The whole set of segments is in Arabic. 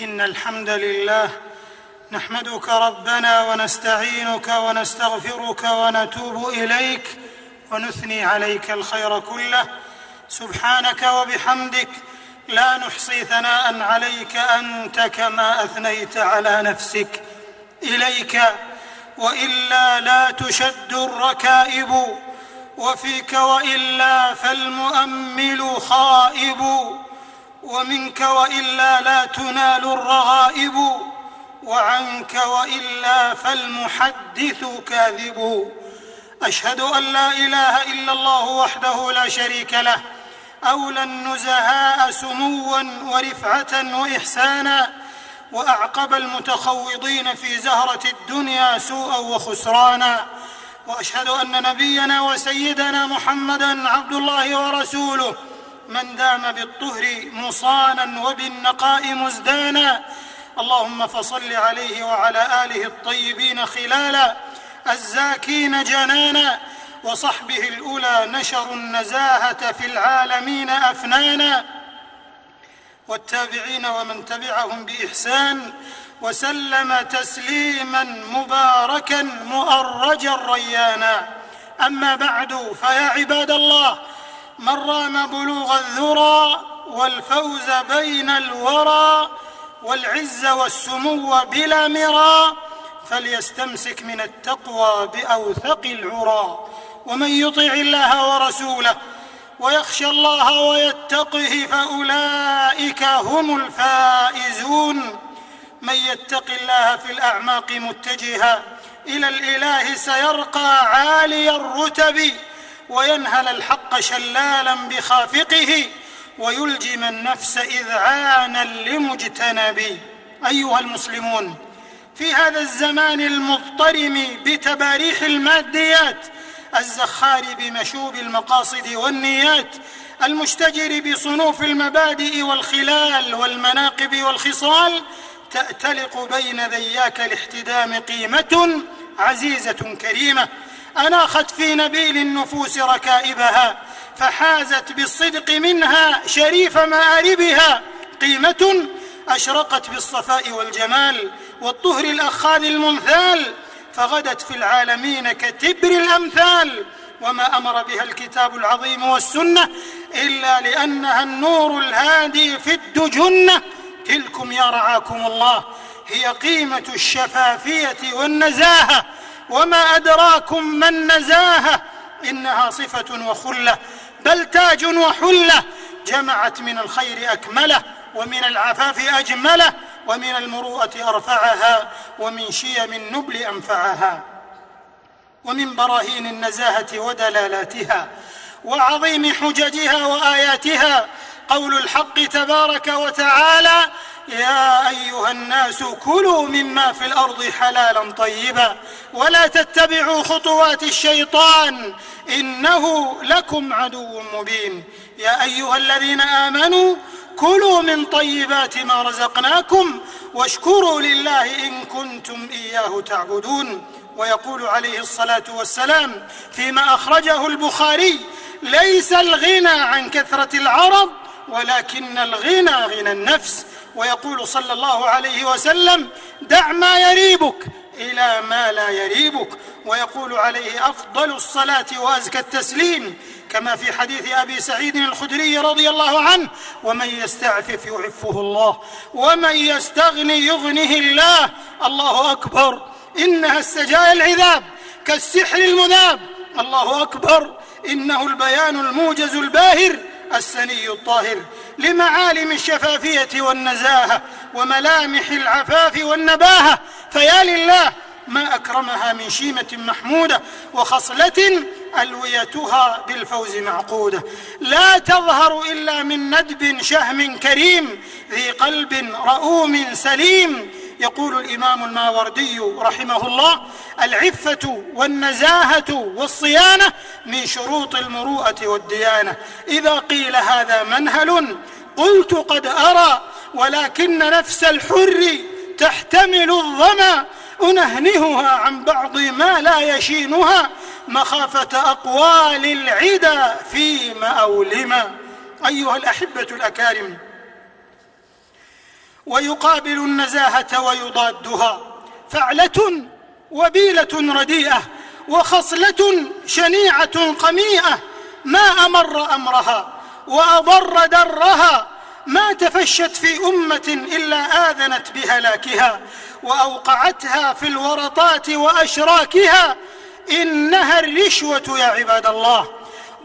إن الحمد لله نحمدك ربنا ونستعينك ونستغفرك ونتوب إليك ونثني عليك الخير كله. سبحانك وبحمدك لا نحصي ثناء عليك أنت كما أثنيت على نفسك إليك. وإلا لا تشد الركائب وفيك وإلا فالمؤمل خائب. ومنك وإلا لا تنال الرغائب وعنك وإلا فالمحدث كاذب. أشهد أن لا إله إلا الله وحده لا شريك له أولى النزهاء سموا ورفعة وإحسانا وأعقب المتخوضين في زهرة الدنيا سوءا وخسرانا. وأشهد أن نبينا وسيدنا محمدا عبد الله ورسوله من دام بالطهر مصانا وبالنقاء مزدانا. اللهم فصل عليه وعلى آله الطيبين خلالا الزاكين جنانا وصحبه الأولى نشروا النزاهة في العالمين أفنانا. والتابعين ومن تبعهم بإحسان وسلم تسليما مباركا مؤرجا ريانا. أما بعد فيا عباد الله من رام بلوغ الذرى والفوز بين الورى والعز والسمو بلا مرى فليستمسك من التقوى بأوثق العرى ومن يطع الله ورسوله ويخشى الله ويتقه فأولئك هم الفائزون من يتق الله في الأعماق متجها إلى الإله سيرقى عالي الرتب وينهل الحق شلالا بخافقه ويلجم النفس إذعانا لمجتنب أيها المسلمون في هذا الزمان المضطرم بتباريح الماديات الزخار بمشوب المقاصد والنيات المشتجر بصنوف المبادئ والخلال والمناقب والخصال تأتلق بين ذياك الاحتدام قيمة عزيزة كريمة. أناخت في نبيل النفوس ركائبها فحازت بالصدق منها شريف مآربها. قيمة أشرقت بالصفاء والجمال والطهر الأخاذ الممثال فغدت في العالمين كتبر الأمثال. وما أمر بها الكتاب العظيم والسنة إلا لأنها النور الهادي في الدجنة. تلكم يا رعاكم الله هي قيمة الشفافية والنزاهة. وما أدراكم ما النزاهة إنها صفة وخلة بل تاج وحلة جمعت من الخير أكملة ومن العفاف أجملة ومن المروءة أرفعها ومن شيم النبل أنفعها. ومن براهين النزاهة ودلالاتها وعظيم حججها وآياتها قول الحق تبارك وتعالى يا أيها الناس كلوا مما في الأرض حلالا طيبا ولا تتبعوا خطوات الشيطان إنه لكم عدو مبين. يا أيها الذين آمنوا كلوا من طيبات ما رزقناكم واشكروا لله إن كنتم إياه تعبدون. ويقول عليه الصلاة والسلام فيما أخرجه البخاري ليس الغنى عن كثرة العرب ولكن الغنى غنى النفس. ويقول صلى الله عليه وسلم دع ما يريبك إلى ما لا يريبك. ويقول عليه أفضل الصلاة وأزكى التسليم. كما في حديث أبي سعيد الخدري رضي الله عنه ومن يستعفف يعفه الله ومن يستغني يغنه الله. الله أكبر. إنها السجايا العذاب كالسحر المذاب. الله أكبر. إنه البيان الموجز الباهر. السني الطاهر لمعالم الشفافية والنزاهة وملامح العفاف والنباهة. فيا لله ما أكرمها من شيمة محمودة وخصلة ألويتها بالفوز معقودة. لا تظهر إلا من ندب شهم كريم ذي قلب رؤوم سليم يقول الإمام الماوردي رحمه الله العفة والنزاهة والصيانة من شروط المروءة والديانة. إذا قيل هذا منهل قلت قد أرى ولكن نفس الحر تحتمل الظمأ. أنهنهها عن بعض ما لا يشينها مخافة أقوال العدا في ماولما أيها الأحبة الأكارم ويقابل النزاهة ويضادها. فعلة وبيلة رديئة وخصلة شنيعة قميئة. ما أمر أمرها وأضر درها. ما تفشت في أمة إلا آذنت بهلاكها وأوقعتها في الورطات وأشراكها. إنها الرشوة يا عباد الله.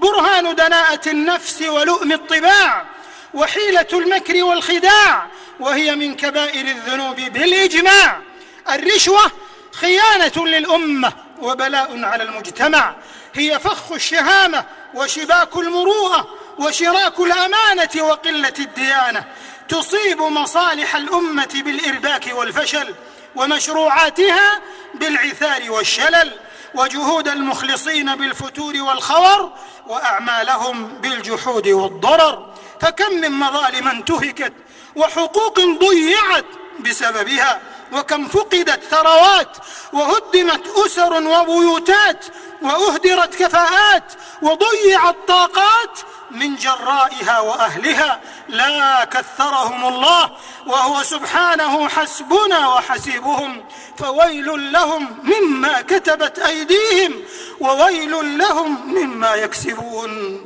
برهان دناءة النفس ولؤم الطباع. وحيلة المكر والخداع. وهي من كبائر الذنوب. بالإجماع الرشوة خيانة للأمة وبلاء على المجتمع. هي فخ الشهامة وشباك المروءة وشراك الأمانة وقلة الديانة. تصيب مصالح الأمة بالإرباك والفشل ومشروعاتها بالعثار والشلل. وجهود المخلصين بالفتور والخور وأعمالهم بالجحود والضرر. فكم من مظالم انتهكت وحقوق ضيعت بسببها وكم فقدت ثروات وهدمت أسر وبيوتات وأهدرت كفاءات وضيعت طاقات من جرائها وأهلها. لا كثرهم الله وهو سبحانه حسبنا وحسيبهم. فويل لهم مما كتبت أيديهم وويل لهم مما يكسبون.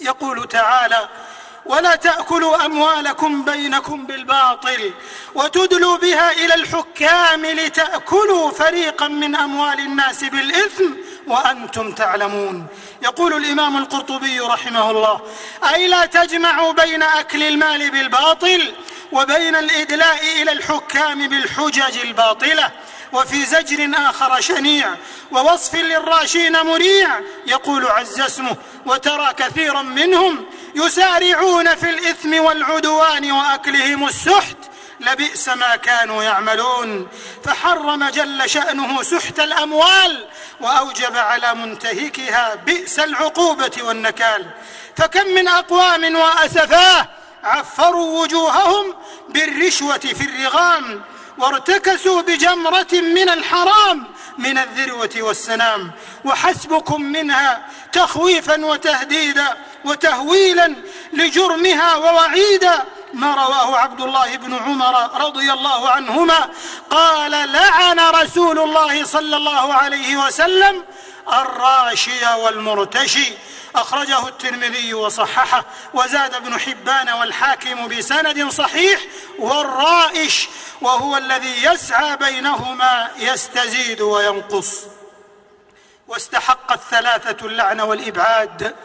يقول تعالى ولا تأكلوا أموالكم بينكم بالباطل وتدلوا بها إلى الحكام لتأكلوا فريقا من أموال الناس بالإثم وأنتم تعلمون. يقول الإمام القرطبي رحمه الله أي لا تجمعوا بين أكل المال بالباطل وبين الإدلاء إلى الحكام بالحجج الباطلة. وفي زجر آخر شنيع ووصف للراشين مريع يقول عز اسمه وترى كثيرا منهم يسارعون في الإثم والعدوان وأكلهم السحت لبئس ما كانوا يعملون. فحرم جل شأنه سحت الأموال وأوجب على منتهكها بئس العقوبة والنكال. فكم من أقوام وأسفاه عفروا وجوههم بالرشوة في الرغام وارتكسوا بجمرة من الحرام من الذروة والسنام وحسبكم منها تخويفا وتهديدا وتهويلا لجرمها ووعيدا ما رواه عبد الله بن عمر رضي الله عنهما. قال لعن رسول الله صلى الله عليه وسلم الراشي والمرتشي. أخرجه الترمذي وصححه وزاد ابن حبان والحاكم بسند صحيح والرائش وهو الذي يسعى بينهما يستزيد وينقص. واستحق الثلاثة اللعن والإبعاد.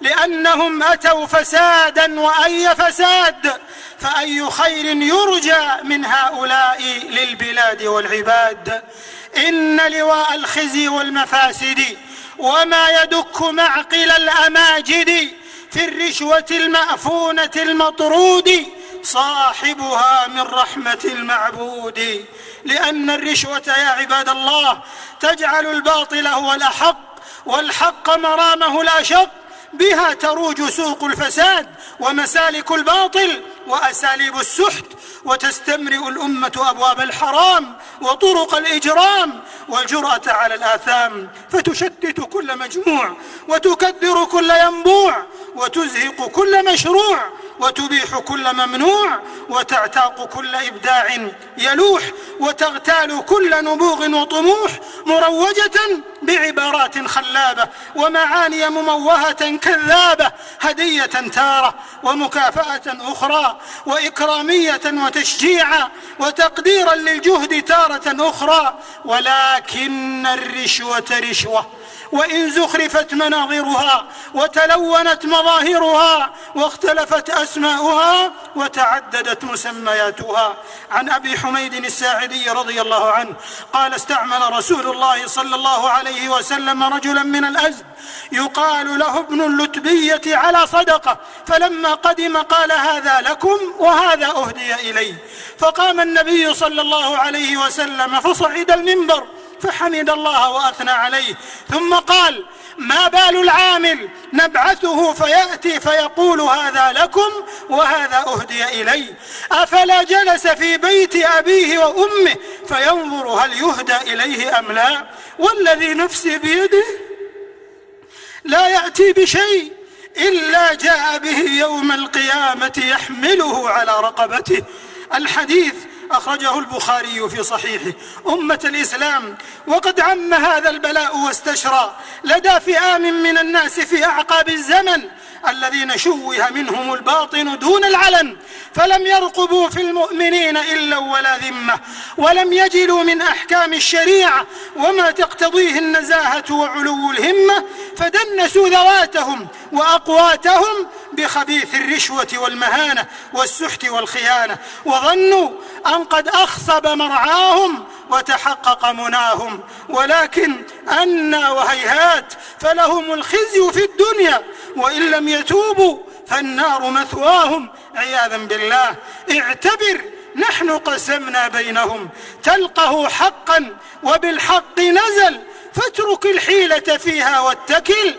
لأنهم أتوا فسادا وأي فساد فأي خير يرجى من هؤلاء للبلاد والعباد. إن لواء الخزي والمفاسد وما يدك معقل الأماجد في الرشوة المأفونة المطرود صاحبها من رحمة المعبود. لأن الرشوة يا عباد الله تجعل الباطل هو الأحق والحق مرامه الأشق. بها تروج سوق الفساد ومسالك الباطل وأساليب السحت وتستمرئ الأمة أبواب الحرام وطرق الإجرام والجرأة على الآثام فتشتت كل مجموع وتكدر كل ينبوع وتزهق كل مشروع وتبيح كل ممنوع وتعتاق كل إبداع يلوح وتغتال كل نبوغ وطموح مروجة بعبارات خلابة ومعاني مموهة كذابة هدية تارة ومكافأة أخرى وإكرامية وتشجيعا وتقديرا للجهد تارة أخرى ولكن الرشوة رشوة وإن زخرفت مناظرها وتلونت مظاهرها واختلفت أسماؤها وتعددت مسمياتها. عن أبي حميد الساعدي رضي الله عنه قال استعمل رسول الله صلى الله عليه وسلم رجلا من الأزد يقال له ابن اللتبية على صدقة فلما قدم قال هذا لكم وهذا أهدي إلي. فقام النبي صلى الله عليه وسلم فصعد المنبر فحمد الله وأثنى عليه. ثم قال ما بال العامل نبعثه فيأتي فيقول هذا لكم وهذا أهدي الي أفلا جلس في بيت أبيه وأمه فينظر هل يهدى إليه أم لا. والذي نفسي بيده لا يأتي بشيء إلا جاء به يوم القيامة يحمله على رقبته. الحديث أخرجه البخاري في صحيحه. أمة الإسلام وقد عم هذا البلاء واستشرى. لدى فئام من الناس في أعقاب الزمن الذين شوه منهم الباطن دون العلن فلم يرقبوا في المؤمنين إلا ولا ذمة ولم يجلوا من أحكام الشريعة وما تقتضيه النزاهة وعلو الهمة فدنسوا ذواتهم وأقواتهم بخبيث الرشوة والمهانة والسحت والخيانة وظنوا أن قد أخصب مرعاهم وتحقق مناهم ولكن أنا وهيهات فلهم الخزي في الدنيا وإن لم يتوبوا فالنار مثواهم. عياذا بالله اعتبر نحن قسمنا بينهم تلقه حقا وبالحق نزل فاترك الحيلة فيها واتكل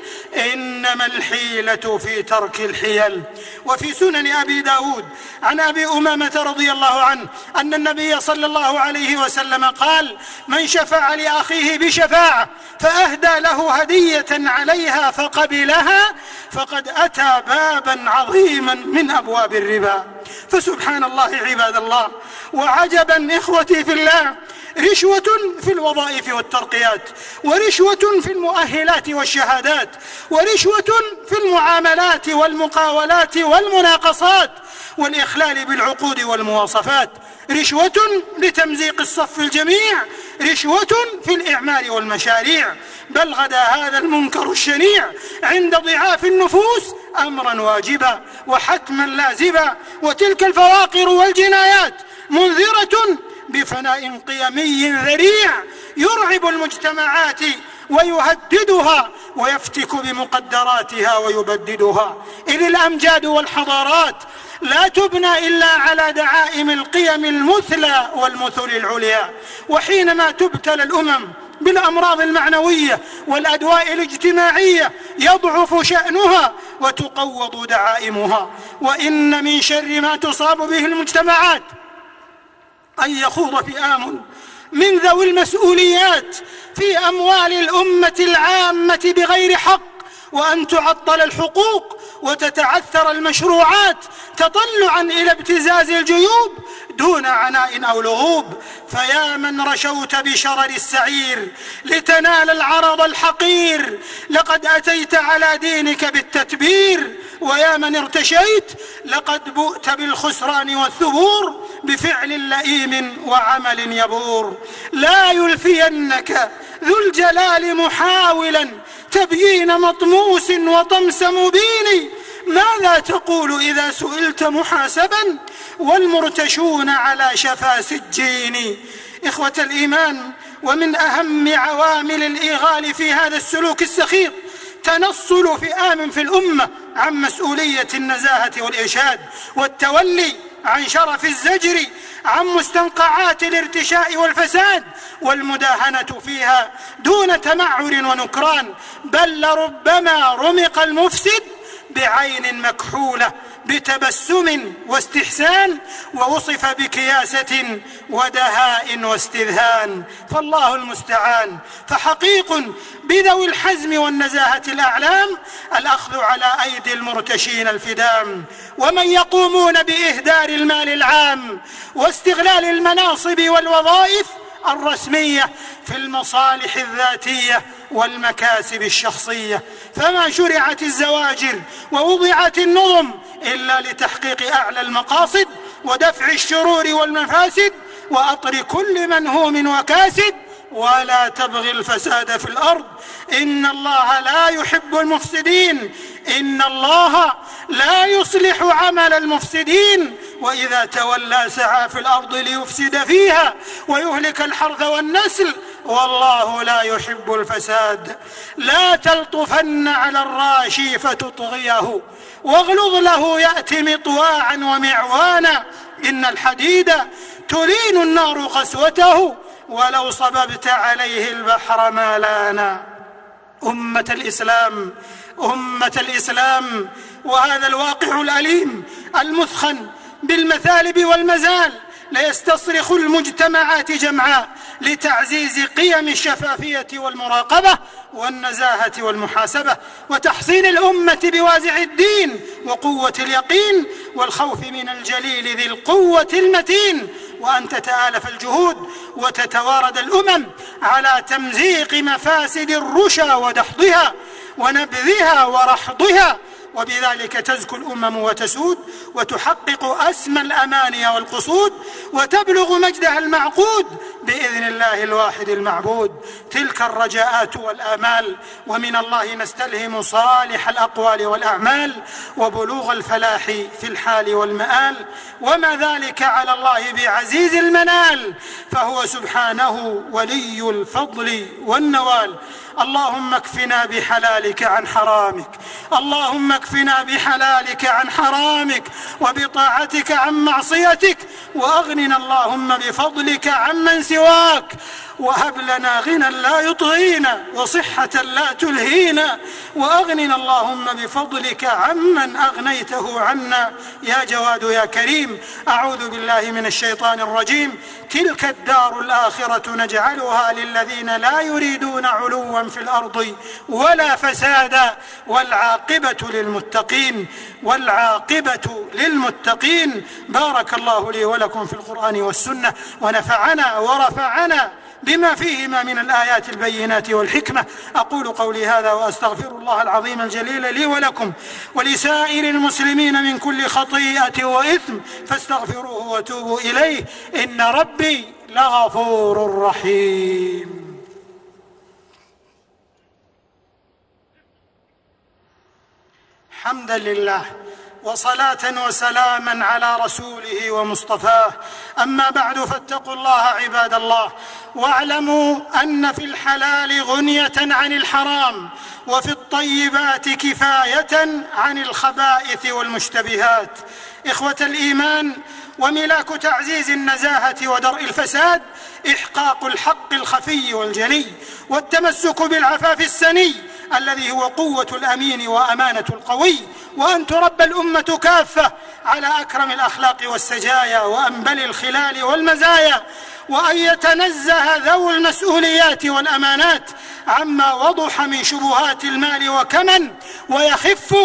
إنما الحيلة في ترك الحيل. وفي سنن أبي داود عن أبي أمامة رضي الله عنه أن النبي صلى الله عليه وسلم قال من شفع لأخيه بشفاعة فأهدى له هدية عليها فقبلها فقد أتى بابا عظيما من أبواب الربا فسبحان الله عباد الله وعجبا إخوتي في الله رشوة في الوظائف والترقيات ورشوة في المؤهلات والشهادات ورشوة في المعاملات والمقاولات والمناقصات والإخلال بالعقود والمواصفات. رشوة لتمزيق الصف الجميع رشوة في الإعمال والمشاريع. بل غدا هذا المنكر الشنيع عند ضعاف النفوس أمرا واجبا وحتما لازما وتلك الفواقر والجنايات منذرة بفناء قيمي ذريع يرعب المجتمعات ويهددها ويفتك بمقدراتها ويبددها. إذ الأمجاد والحضارات لا تبنى إلا على دعائم القيم المثلى والمثل العليا. وحينما تبتلى الأمم بالأمراض المعنوية والأدواء الاجتماعية يضعف شأنها وتقوض دعائمها. وإن من شر ما تصاب به المجتمعات أن يخوض فئام من ذوي المسؤوليات في أموال الأمة العامة بغير حق وأن تعطل الحقوق وتتعثر المشروعات تطلعا إلى ابتزاز الجيوب دون عناء أو لغوب. فيا من رشوت بشرر السعير لتنال العرض الحقير لقد أتيت على دينك بالتتبير. ويا من ارتشيت لقد بؤت بالخسران والثبور بفعل لئيم وعمل يبور. لا يلفينك ذو الجلال محاولا تبيين مطموس وطمس مبين ماذا تقول إذا سئلت محاسبا والمرتشون على شفا سجين؟ إخوة الإيمان ومن أهم عوامل الإيغال في هذا السلوك السخيف تنصل فئام في الأمة عن مسؤولية النزاهة والإرشاد والتولي عن شرف الزجر عن مستنقعات الارتشاء والفساد والمداهنة فيها دون تمعر ونكران بل لربما رمق المفسد بعين مكحولة بتبسم واستحسان ووصف بكياسة ودهاء واستذهان. فالله المستعان. فحقيق بذوي الحزم والنزاهة الأعلام الأخذ على أيدي المرتشين الفدام. ومن يقومون بإهدار المال العام واستغلال المناصب والوظائف الرسمية في المصالح الذاتية والمكاسب الشخصية. فما شرعت الزواجر ووضعت النظم إلا لتحقيق أعلى المقاصد ودفع الشرور والمفاسد وأطر كل منهوم وكاسد ولا تبغي الفساد في الأرض. إن الله لا يحب المفسدين. إن الله لا يصلح عمل المفسدين. وإذا تولى سعى في الأرض ليفسد فيها ويهلك الحرث والنسل والله لا يحب الفساد. لا تلطفن على الراشي فتطغيه. واغلظ له يأتي مطواعا ومعوانا. إن الحديد تلين النار قسوته. ولو صببت عليه البحر ما لانا. أمة الإسلام أمة الإسلام وهذا الواقع الأليم المثخن بالمثالب والمزال ليستصرخ المجتمعات جمعاء لتعزيز قيم الشفافية والمراقبة والنزاهة والمحاسبة وتحصين الأمة بوازع الدين وقوة اليقين والخوف من الجليل ذي القوة المتين وأن تتآلف الجهود وتتوارد الأمم على تمزيق مفاسد الرشا ودحضها ونبذها ورحضها وبذلك تزكو الأمم وتسود وتحقق أسمى الأماني والقصود وتبلغ مجدها المعقود بإذن الله الواحد المعبود. تلك الرجاءات والآمال ومن الله نستلهم صالح الأقوال والأعمال وبلوغ الفلاح في الحال والمآل. وما ذلك على الله بعزيز المنال فهو سبحانه ولي الفضل والنوال. اللهم اكفنا بحلالك عن حرامك. اللهم اكفنا بحلالك عن حرامك وبطاعتك عن معصيتك. وأغننا اللهم بفضلك عمن سواك. وهب لنا غنى لا يطغينا وصحة لا تلهينا وأغننا اللهم بفضلك عمن أغنيته عنا. يا جواد يا كريم أعوذ بالله من الشيطان الرجيم. تلك الدار الآخرة نجعلها للذين لا يريدون علوا في الأرض ولا فسادا. والعاقبة للمتقين والعاقبة للمتقين. بارك الله لي ولكم في القرآن والسنة ونفعنا ورفعنا بما فيهما من الآيات البينات والحكمة. أقول قولي هذا وأستغفر الله العظيم الجليل لي ولكم ولسائر المسلمين من كل خطيئة وإثم فاستغفروه وتوبوا إليه. إن ربي لغفور رحيم. حمدا لله. وصلاة وسلاما على رسوله ومصطفاه. أما بعد فاتقوا الله عباد الله واعلموا أن في الحلال غنية عن الحرام وفي الطيبات كفاية عن الخبائث والمشتبهات. إخوة الإيمان وملاك تعزيز النزاهة ودرء الفساد إحقاق الحق الخفي والجلي والتمسك بالعفاف السني الذي هو قوة الأمين وأمانة القوي وأن تربى الأمة كافة على أكرم الأخلاق والسجايا وأنبل الخلال والمزايا وأن يتنزه ذو المسؤوليات والأمانات عما وضح من شبهات المال وكمن ويخف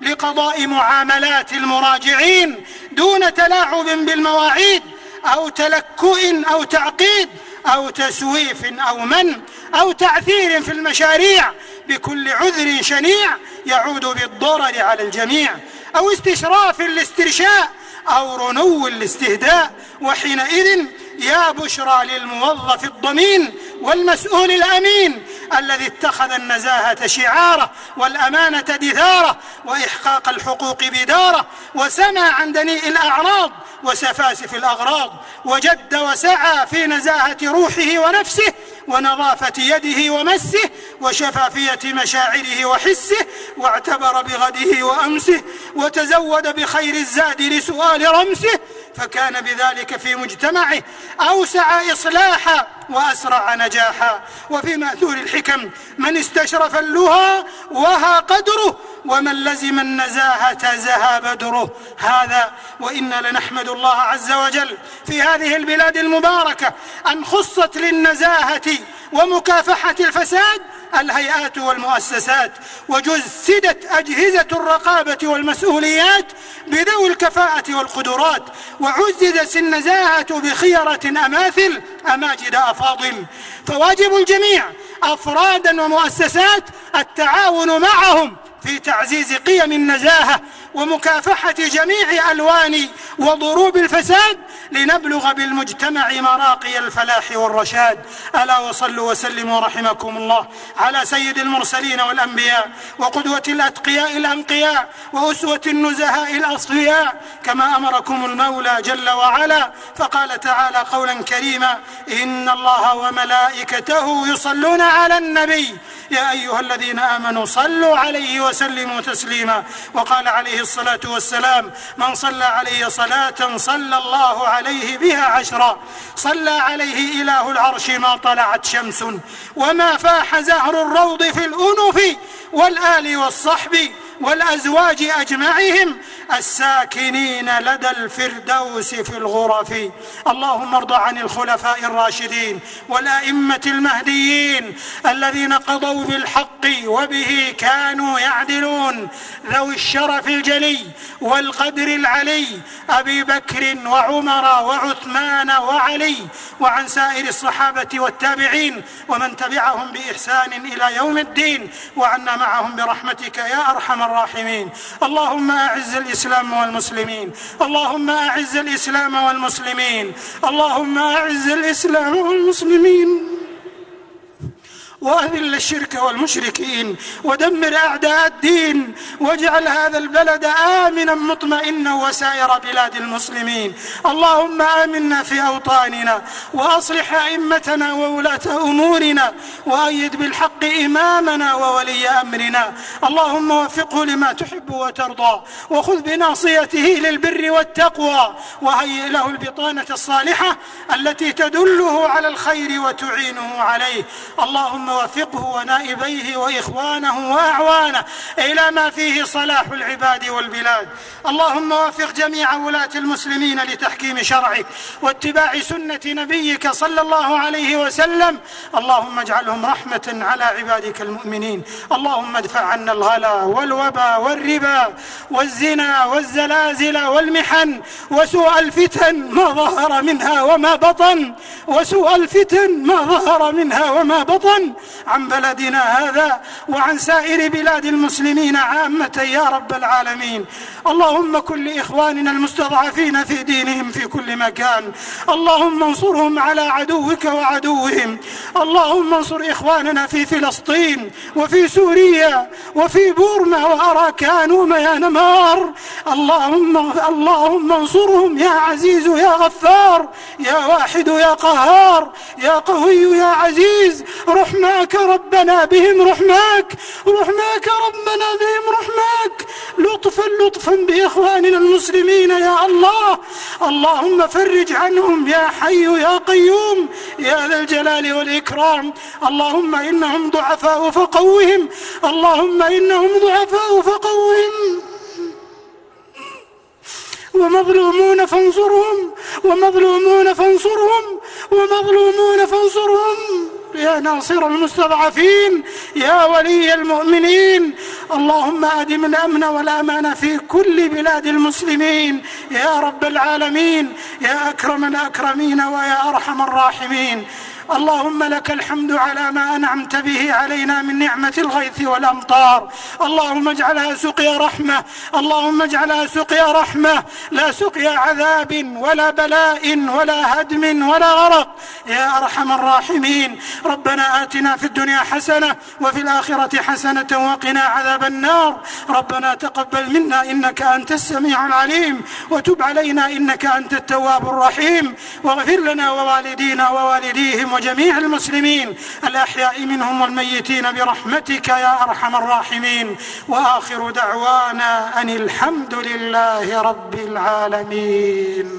لقضاء معاملات المراجعين دون تلاعب بالمواعيد أو تلكؤ أو تعقيد أو تسويف أو من أو تعثير في المشاريع بكل عذر شنيع يعود بالضرر على الجميع أو استشراف لاسترشاء أو رنو لاستهداء وحينئذ يا بشرى للموظف الضمين والمسؤول الأمين الذي اتخذ النزاهة شعاره والأمانة دثاره وإحقاق الحقوق بداره وسمى عن دنيء الأعراض وسفاسف الأغراض وجد وسعى في نزاهة روحه ونفسه ونظافة يده ومسه وشفافية مشاعره وحسه واعتبر بغده وأمسه وتزود بخير الزاد لسؤال رمسه فكان بذلك في مجتمعه أوسع إصلاحا. وأسرع نجاحا. وفي مأثور الحكم من استشرف اللهى وها قدره ومن لزم النزاهة زها بدره. هذا وإنا لنحمد الله عز وجل في هذه البلاد المباركة أن خصت للنزاهة ومكافحة الفساد الهيئات والمؤسسات وجسدت أجهزة الرقابة والمسؤوليات بذوي الكفاءة والقدرات وعززت النزاهة بخيرة أماثل أماجد افاضل فواجب الجميع أفرادا ومؤسسات التعاون معهم. في تعزيز قيم النزاهة ومكافحة جميع ألوان وضروب الفساد لنبلغ بالمجتمع مراقي الفلاح والرشاد. ألا وصلوا وسلموا رحمكم الله على سيد المرسلين والأنبياء وقدوة الأتقياء الأنقياء وأسوة النزهاء الأصفياء. كما أمركم المولى جل وعلا فقال تعالى قولا كريما إن الله وملائكته يصلون على النبي. يا أيها الذين آمنوا صلوا عليه وسلموا تسليما. وقال عليه الصلاة والسلام من صلى علي صلاة صلى الله عليه بها عشرا. صلى عليه إله العرش ما طلعت شمس. وما فاح زهر الروض في الانف والآل والصحب والأزواج أجمعهم الساكنين لدى الفردوس في الغرف. اللهم ارض عن الخلفاء الراشدين والأئمة المهديين الذين قضوا بالحق وبه كانوا يعدلون. ذوي الشرف الجلي والقدر العلي أبي بكر وعمر وعثمان وعلي وعن سائر الصحابة والتابعين ومن تبعهم بإحسان إلى يوم الدين وعنا معهم برحمتك يا أرحم الراحمين. اللهم أعز الإسلام والمسلمين. اللهم أعز الإسلام والمسلمين. اللهم أعز الإسلام والمسلمين. وأذل الشرك والمشركين ودمر أعداء الدين واجعل هذا البلد آمنا مطمئنا وسائر بلاد المسلمين. اللهم آمنا في أوطاننا وأصلح أئمتنا وولاة أمورنا وأيد بالحق إمامنا وولي أمرنا. اللهم وفقه لما تحب وترضى وخذ بناصيته للبر والتقوى وهيئ له البطانة الصالحة التي تدله على الخير وتعينه عليه. اللهم وفقه ونائبيه وإخوانه وأعوانه إلى ما فيه صلاح العباد والبلاد. اللهم وفق جميع ولاة المسلمين لتحكيم شرعك واتباع سنة نبيك صلى الله عليه وسلم. اللهم اجعلهم رحمة على عبادك المؤمنين. اللهم ادفع عنا الغلا والوبا والربا والزنا والزلازل والمحن وسوء الفتن ما ظهر منها وما بطن وسوء الفتن ما ظهر منها وما بطن عن بلدنا هذا وعن سائر بلاد المسلمين عامة يا رب العالمين. اللهم كن لإخواننا المستضعفين في دينهم في كل مكان. اللهم انصرهم على عدوك وعدوهم. اللهم انصر إخواننا في فلسطين وفي سوريا وفي بورما وأراكان وميانمار اللهم اللهم انصرهم يا عزيز يا غفار. يا واحد يا قهار. يا قوي يا عزيز. رحماك ربنا بهم رحماك رحماك ربنا بهم رحماك. لطفا لطفا بإخواننا المسلمين يا الله. اللهم فرج عنهم يا حي يا قيوم يا ذا الجلال والإكرام. اللهم إنهم ضعفاء فقوهم. اللهم إنهم ضعفاء فقوهم. ومظلومون فانصرهم ومظلومون فانصرهم ومظلومون فانصرهم. يا ناصر المستضعفين يا ولي المؤمنين. اللهم آدم الامن والامان في كل بلاد المسلمين. يا رب العالمين يا أكرم الأكرمين ويا أرحم الراحمين. اللهم لك الحمد على ما أنعمت به علينا من نعمة الغيث والأمطار. اللهم اجعلها سقيا رحمة. اللهم اجعلها سقيا رحمة. لا سقيا عذاب ولا بلاء ولا هدم ولا غرق. يا أرحم الراحمين. ربنا آتنا في الدنيا حسنة وفي الآخرة حسنة وقنا عذاب النار. ربنا تقبل منا إنك أنت السميع العليم. وتب علينا إنك أنت التواب الرحيم. واغفر لنا ووالدينا ووالديهم وجميع المسلمين الأحياء منهم والميتين برحمتك يا أرحم الراحمين وآخر دعوانا أن الحمد لله رب العالمين.